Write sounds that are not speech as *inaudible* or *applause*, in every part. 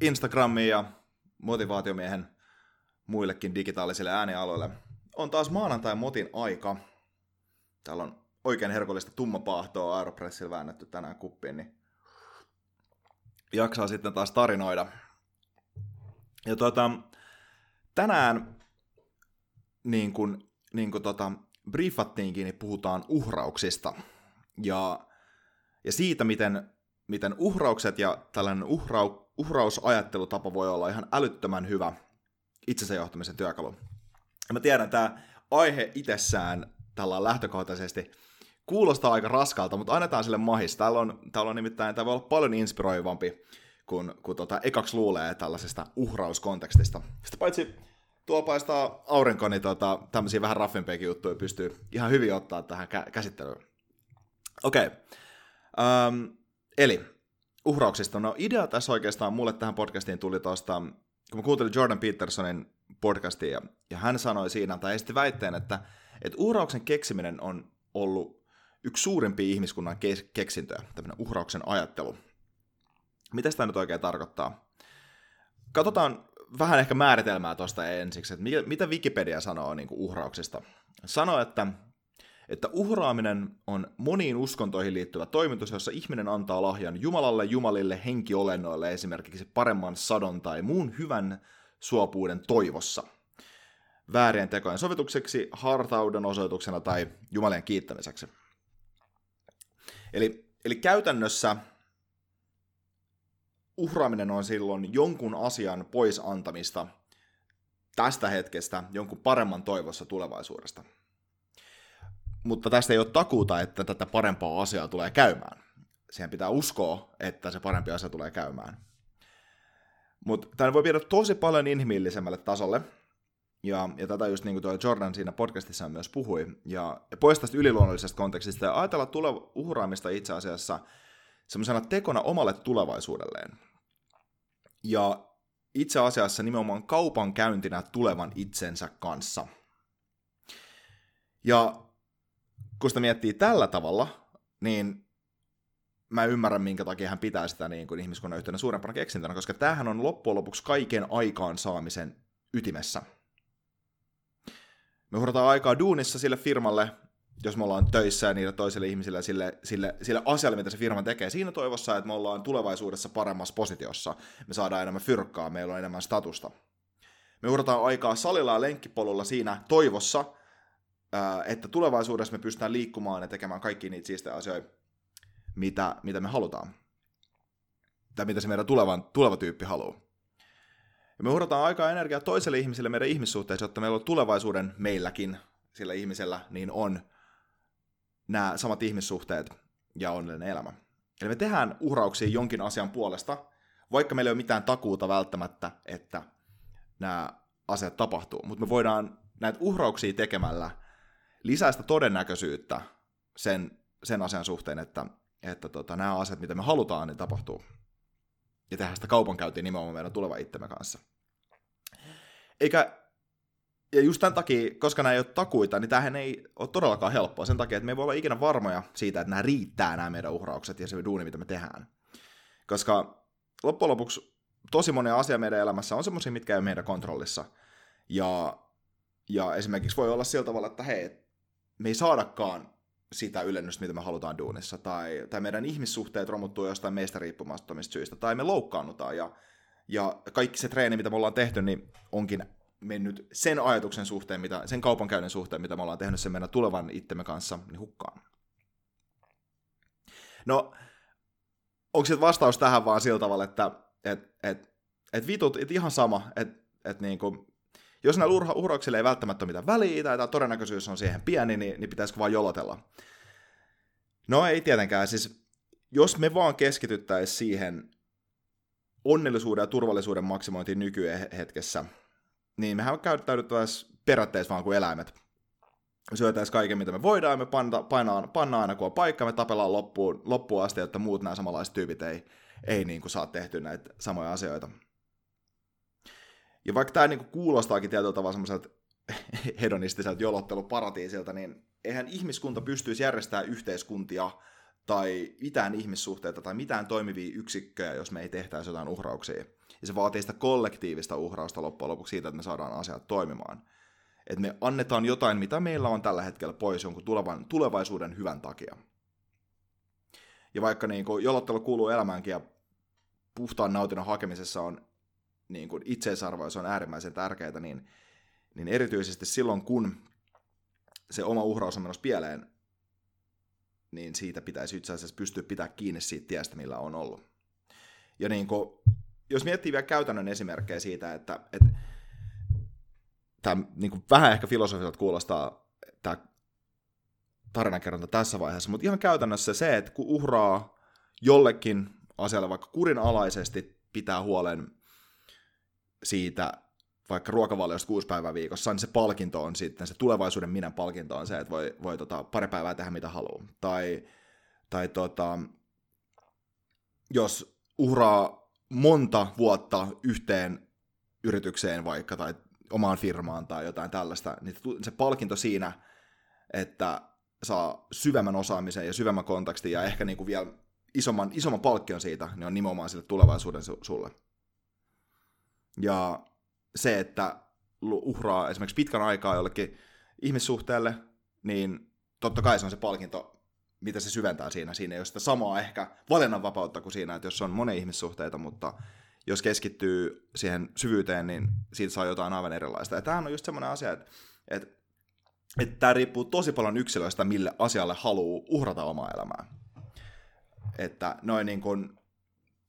Instagramiin ja motivaatiomiehen muillekin digitaalisille äänialoille. On taas maanantai motin aika. Täällä on oikein herkullista tummapahtoa Aeropressilla väännetty tänään kuppiin, niin jaksaa sitten taas tarinoida. Ja tota, tänään niin kuin, niin kuin tota, briefattiinkin, niin puhutaan uhrauksista. Ja, ja siitä, miten, miten uhraukset ja tällainen uhrau, uhrausajattelutapa voi olla ihan älyttömän hyvä itsensä johtamisen työkalu. Ja mä tiedän, tämä aihe itsessään tällä lähtökohtaisesti kuulostaa aika raskalta, mutta annetaan sille mahis. Täällä on, täällä on nimittäin, tämä voi olla paljon inspiroivampi kuin, kuin tota, ekaksi luulee tällaisesta uhrauskontekstista. Sitten paitsi tuo paistaa aurinko, niin tota, tämmöisiä vähän raffimpiakin juttuja pystyy ihan hyvin ottaa tähän kä- käsittelyyn. Okei. Okay. Um, eli uhrauksista. No idea tässä oikeastaan mulle tähän podcastiin tuli tuosta, kun mä kuuntelin Jordan Petersonin podcastia, ja, ja hän sanoi siinä, tai esitti väitteen, että, että uhrauksen keksiminen on ollut yksi suurimpia ihmiskunnan ke- keksintöjä, tämmöinen uhrauksen ajattelu. Mitä sitä nyt oikein tarkoittaa? Katsotaan vähän ehkä määritelmää tuosta ensiksi, että mitä Wikipedia sanoo niin uhrauksista. Sanoo, että että uhraaminen on moniin uskontoihin liittyvä toimitus, jossa ihminen antaa lahjan Jumalalle, Jumalille, henkiolennoille esimerkiksi paremman sadon tai muun hyvän suopuuden toivossa. Väärien tekojen sovitukseksi, hartauden osoituksena tai Jumalien kiittämiseksi. Eli, eli käytännössä uhraaminen on silloin jonkun asian pois antamista tästä hetkestä jonkun paremman toivossa tulevaisuudesta mutta tästä ei ole takuuta, että tätä parempaa asiaa tulee käymään. Siihen pitää uskoa, että se parempi asia tulee käymään. Mutta tämä voi viedä tosi paljon inhimillisemmälle tasolle, ja, ja tätä just niin kuin tuo Jordan siinä podcastissa myös puhui, ja, ja pois tästä yliluonnollisesta kontekstista, ja ajatella tule- uhraamista itse asiassa semmoisena tekona omalle tulevaisuudelleen. Ja itse asiassa nimenomaan kaupan käyntinä tulevan itsensä kanssa. Ja kun sitä miettii tällä tavalla, niin mä ymmärrän, minkä takia hän pitää sitä niin kuin ihmiskunnan yhtenä suurempana keksintönä, koska tämähän on loppujen lopuksi kaiken aikaan saamisen ytimessä. Me uhrataan aikaa duunissa sille firmalle, jos me ollaan töissä ja niille toisille ihmisille sille, sille, sille asialle, mitä se firma tekee siinä toivossa, että me ollaan tulevaisuudessa paremmassa positiossa. Me saadaan enemmän fyrkkaa, meillä on enemmän statusta. Me uhrataan aikaa salilla ja lenkkipolulla siinä toivossa, että tulevaisuudessa me pystytään liikkumaan ja tekemään kaikki niitä siistejä asioita, mitä, mitä me halutaan. Tai mitä se meidän tulevan, tuleva tyyppi haluaa. Ja me uhrataan aikaa energiaa toiselle ihmiselle meidän ihmissuhteessa, jotta meillä on tulevaisuuden meilläkin, sillä ihmisellä, niin on nämä samat ihmissuhteet ja onnellinen elämä. Eli me tehdään uhrauksia jonkin asian puolesta, vaikka meillä ei ole mitään takuuta välttämättä, että nämä asiat tapahtuu. Mutta me voidaan näitä uhrauksia tekemällä lisää sitä todennäköisyyttä sen, sen asian suhteen, että, että tota, nämä asiat, mitä me halutaan, niin tapahtuu. Ja tehdään sitä kaupankäyntiä nimenomaan meidän tuleva itsemme kanssa. Eikä ja just tämän takia, koska nämä ei ole takuita, niin tämähän ei ole todellakaan helppoa. Sen takia, että me ei voi olla ikinä varmoja siitä, että nämä riittää nämä meidän uhraukset ja se duuni, mitä me tehdään. Koska loppujen lopuksi tosi moni asia meidän elämässä on semmoisia, mitkä ei ole meidän kontrollissa. Ja, ja esimerkiksi voi olla sillä tavalla, että hei, me ei saadakaan sitä ylennystä, mitä me halutaan duunissa, tai, tai meidän ihmissuhteet romuttuu jostain meistä riippumattomista syistä, tai me loukkaannutaan, ja, ja kaikki se treeni, mitä me ollaan tehty, niin onkin mennyt sen ajatuksen suhteen, mitä, sen kaupankäynnin suhteen, mitä me ollaan tehnyt sen meidän tulevan itsemme kanssa, niin hukkaan. No, onko se vastaus tähän vaan sillä tavalla, että et, et, et vitut, et ihan sama, että et niinku, jos näillä urha, uhrauksilla ei välttämättä ole mitään väliä, tai tämä todennäköisyys on siihen pieni, niin, niin pitäisikö vaan jolotella? No ei tietenkään, siis jos me vaan keskityttäisiin siihen onnellisuuden ja turvallisuuden maksimointiin nykyhetkessä, niin mehän käyttäydyttäisiin periaatteessa vaan kuin eläimet. Me syötäisiin kaiken, mitä me voidaan, me panta, painaan, pannaan aina kun on paikka, me tapellaan loppuun, loppuun asti, että muut nämä samanlaiset tyypit ei, ei niin kuin saa tehty näitä samoja asioita. Ja vaikka tämä niin kuin kuulostaakin tietyllä tavalla semmoiselta *laughs* hedonistiselta jolotteluparatiisilta, niin eihän ihmiskunta pystyisi järjestämään yhteiskuntia tai mitään ihmissuhteita tai mitään toimivia yksikköjä, jos me ei tehtäisi jotain uhrauksia. Ja se vaatii sitä kollektiivista uhrausta loppujen lopuksi siitä, että me saadaan asiat toimimaan. Että me annetaan jotain, mitä meillä on tällä hetkellä pois jonkun tulevan, tulevaisuuden hyvän takia. Ja vaikka niin jolottelu kuuluu elämäänkin ja puhtaan nautinnon hakemisessa on niin kuin itseisarvo ja se on äärimmäisen tärkeää, niin, niin erityisesti silloin, kun se oma uhraus on menossa pieleen, niin siitä pitäisi itse asiassa pystyä pitää kiinni siitä tiestä, millä on ollut. Ja niin kuin, jos miettii vielä käytännön esimerkkejä siitä, että, että tämä niin kuin vähän ehkä filosofialta kuulostaa tämä tarinankerronta tässä vaiheessa, mutta ihan käytännössä se, että kun uhraa jollekin asialle vaikka kurinalaisesti pitää huolen siitä vaikka ruokavaliosta kuusi päivää viikossa, niin se palkinto on sitten, se tulevaisuuden minän palkinto on se, että voi, voi tota, pari päivää tehdä mitä haluaa. Tai, tai tota, jos uhraa monta vuotta yhteen yritykseen vaikka, tai omaan firmaan tai jotain tällaista, niin se palkinto siinä, että saa syvemmän osaamisen ja syvemmän kontekstin ja ehkä niin kuin vielä isomman, isomman palkkion siitä, niin on nimenomaan sille tulevaisuuden sulle. Ja se, että uhraa esimerkiksi pitkän aikaa jollekin ihmissuhteelle, niin totta kai se on se palkinto, mitä se syventää siinä. Siinä ei ole sitä samaa ehkä valinnanvapautta kuin siinä, että jos on monen ihmissuhteita, mutta jos keskittyy siihen syvyyteen, niin siitä saa jotain aivan erilaista. Ja tämähän on just semmoinen asia, että, että, että tämä riippuu tosi paljon yksilöistä, mille asialle haluaa uhrata omaa elämää. Että noin niin kuin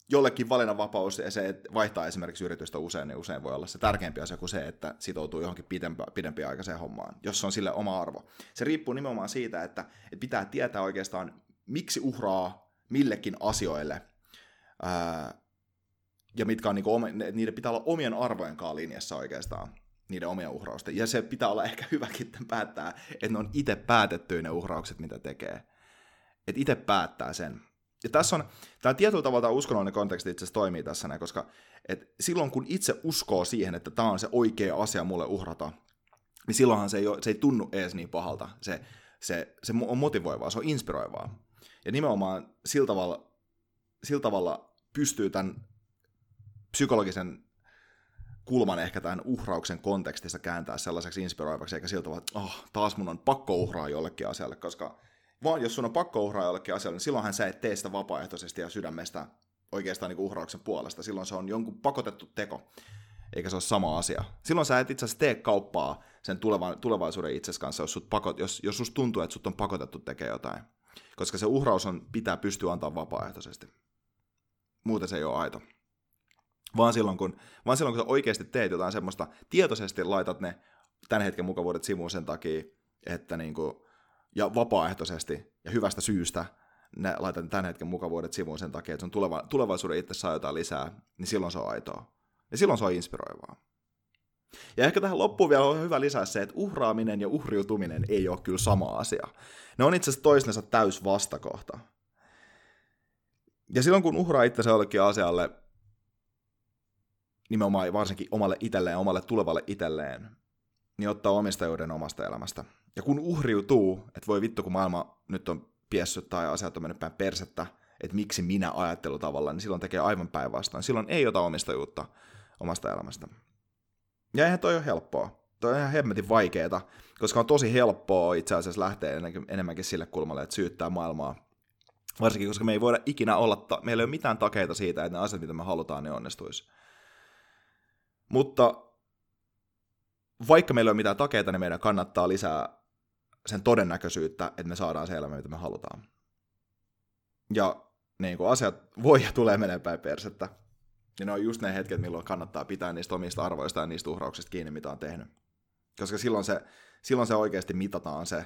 jollekin valinnanvapaus ja se, että vaihtaa esimerkiksi yritystä usein, niin usein voi olla se tärkeämpi asia kuin se, että sitoutuu johonkin pidempi, aikaiseen hommaan, jos on sille oma arvo. Se riippuu nimenomaan siitä, että, että pitää tietää oikeastaan, miksi uhraa millekin asioille, ää, ja mitkä on niinku, niiden pitää olla omien arvojen kanssa linjassa oikeastaan niiden omia uhrausten. Ja se pitää olla ehkä *laughs* hyväkin päättää, että ne on itse päätettyä ne uhraukset, mitä tekee. Että itse päättää sen. Ja tässä on, tämä tietyllä tavalla uskonnollinen konteksti itse toimii tässä näin, koska et silloin kun itse uskoo siihen, että tämä on se oikea asia mulle uhrata, niin silloinhan se ei, ole, se ei tunnu edes niin pahalta. Se, se, se on motivoivaa, se on inspiroivaa. Ja nimenomaan sillä tavalla, sillä tavalla pystyy tämän psykologisen kulman ehkä tämän uhrauksen kontekstissa kääntää sellaiseksi inspiroivaksi, eikä siltä tavalla, että oh, taas mun on pakko uhraa jollekin asialle, koska vaan jos sun on pakko uhraa jollekin asialle, niin silloinhan sä et tee sitä vapaaehtoisesti ja sydämestä oikeastaan niin uhrauksen puolesta. Silloin se on jonkun pakotettu teko, eikä se ole sama asia. Silloin sä et itse asiassa tee kauppaa sen tulevan, tulevaisuuden itses kanssa, jos, sut pakot, jos, jos susta tuntuu, että sut on pakotettu tekemään jotain. Koska se uhraus on, pitää pystyä antaa vapaaehtoisesti. Muuten se ei ole aito. Vaan silloin, kun, vaan silloin, kun sä oikeasti teet jotain semmoista, tietoisesti laitat ne tämän hetken mukavuudet sivuun sen takia, että niin kuin, ja vapaaehtoisesti ja hyvästä syystä ne laitan tämän hetken mukavuudet sivuun sen takia, että sun tuleva, tulevaisuuden itse saa jotain lisää, niin silloin se on aitoa. Ja silloin se on inspiroivaa. Ja ehkä tähän loppuun vielä on hyvä lisää se, että uhraaminen ja uhriutuminen ei ole kyllä sama asia. Ne on itse asiassa toistensa täys vastakohta. Ja silloin kun uhraa itsensä jollekin asialle, nimenomaan varsinkin omalle itselleen omalle tulevalle itselleen, niin ottaa omistajuuden omasta elämästä. Ja kun uhriutuu, että voi vittu kun maailma nyt on piessyt tai asiat on mennyt päin persettä, että miksi minä ajattelutavalla, niin silloin tekee aivan päinvastoin. Silloin ei ota omistajuutta omasta elämästä. Ja eihän toi ole helppoa. Toi on ihan hemmetin vaikeeta, koska on tosi helppoa itse asiassa lähteä enemmänkin sille kulmalle, että syyttää maailmaa. Varsinkin, koska me ei voida ikinä olla, ta- meillä ei ole mitään takeita siitä, että ne asiat, mitä me halutaan, ne onnistuisi. Mutta vaikka meillä ei ole mitään takeita, niin meidän kannattaa lisää sen todennäköisyyttä, että me saadaan se elämä, mitä me halutaan. Ja niin kuin asiat voi ja tulee menee päin persettä. Ja ne on just ne hetket, milloin kannattaa pitää niistä omista arvoista ja niistä uhrauksista kiinni, mitä on tehnyt. Koska silloin se, silloin se oikeasti mitataan se,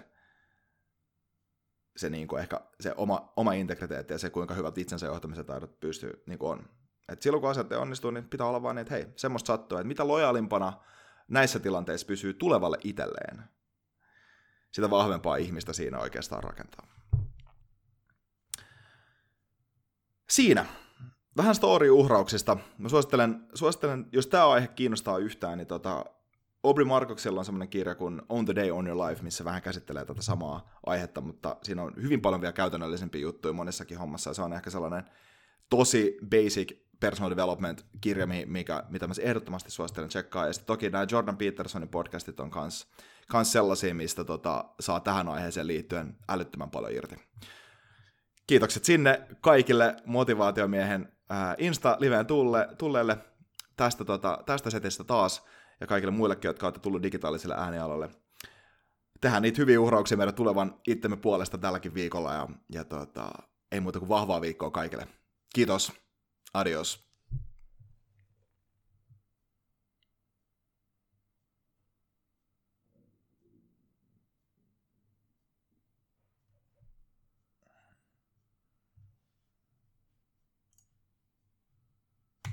se niin kuin ehkä se oma, oma integriteetti ja se, kuinka hyvät itsensä johtamisen taidot pystyy niin kuin on. Et silloin kun asiat ei onnistu, niin pitää olla vain, että hei, semmoista sattuu, että mitä lojaalimpana näissä tilanteissa pysyy tulevalle itselleen, sitä vahvempaa ihmistä siinä oikeastaan rakentaa. Siinä. Vähän story-uhrauksista. Mä suosittelen, suosittelen jos tämä aihe kiinnostaa yhtään, niin tota, Aubrey Markoksella on semmoinen kirja kuin On the Day on Your Life, missä vähän käsittelee tätä samaa aihetta, mutta siinä on hyvin paljon vielä käytännöllisempiä juttuja monessakin hommassa, ja se on ehkä sellainen tosi basic personal development kirja, mikä, mitä mä ehdottomasti suosittelen tsekkaa. Ja sitten toki nämä Jordan Petersonin podcastit on kans, kans sellaisia, mistä tota, saa tähän aiheeseen liittyen älyttömän paljon irti. Kiitokset sinne kaikille motivaatiomiehen ää, Insta-liveen tulle, tulleelle tästä, tota, tästä setistä taas, ja kaikille muillekin, jotka olette tullut digitaaliselle äänialalle. Tehdään niitä hyviä uhrauksia meidän tulevan itsemme puolesta tälläkin viikolla, ja, ja tota, ei muuta kuin vahvaa viikkoa kaikille. Kiitos. Adiós.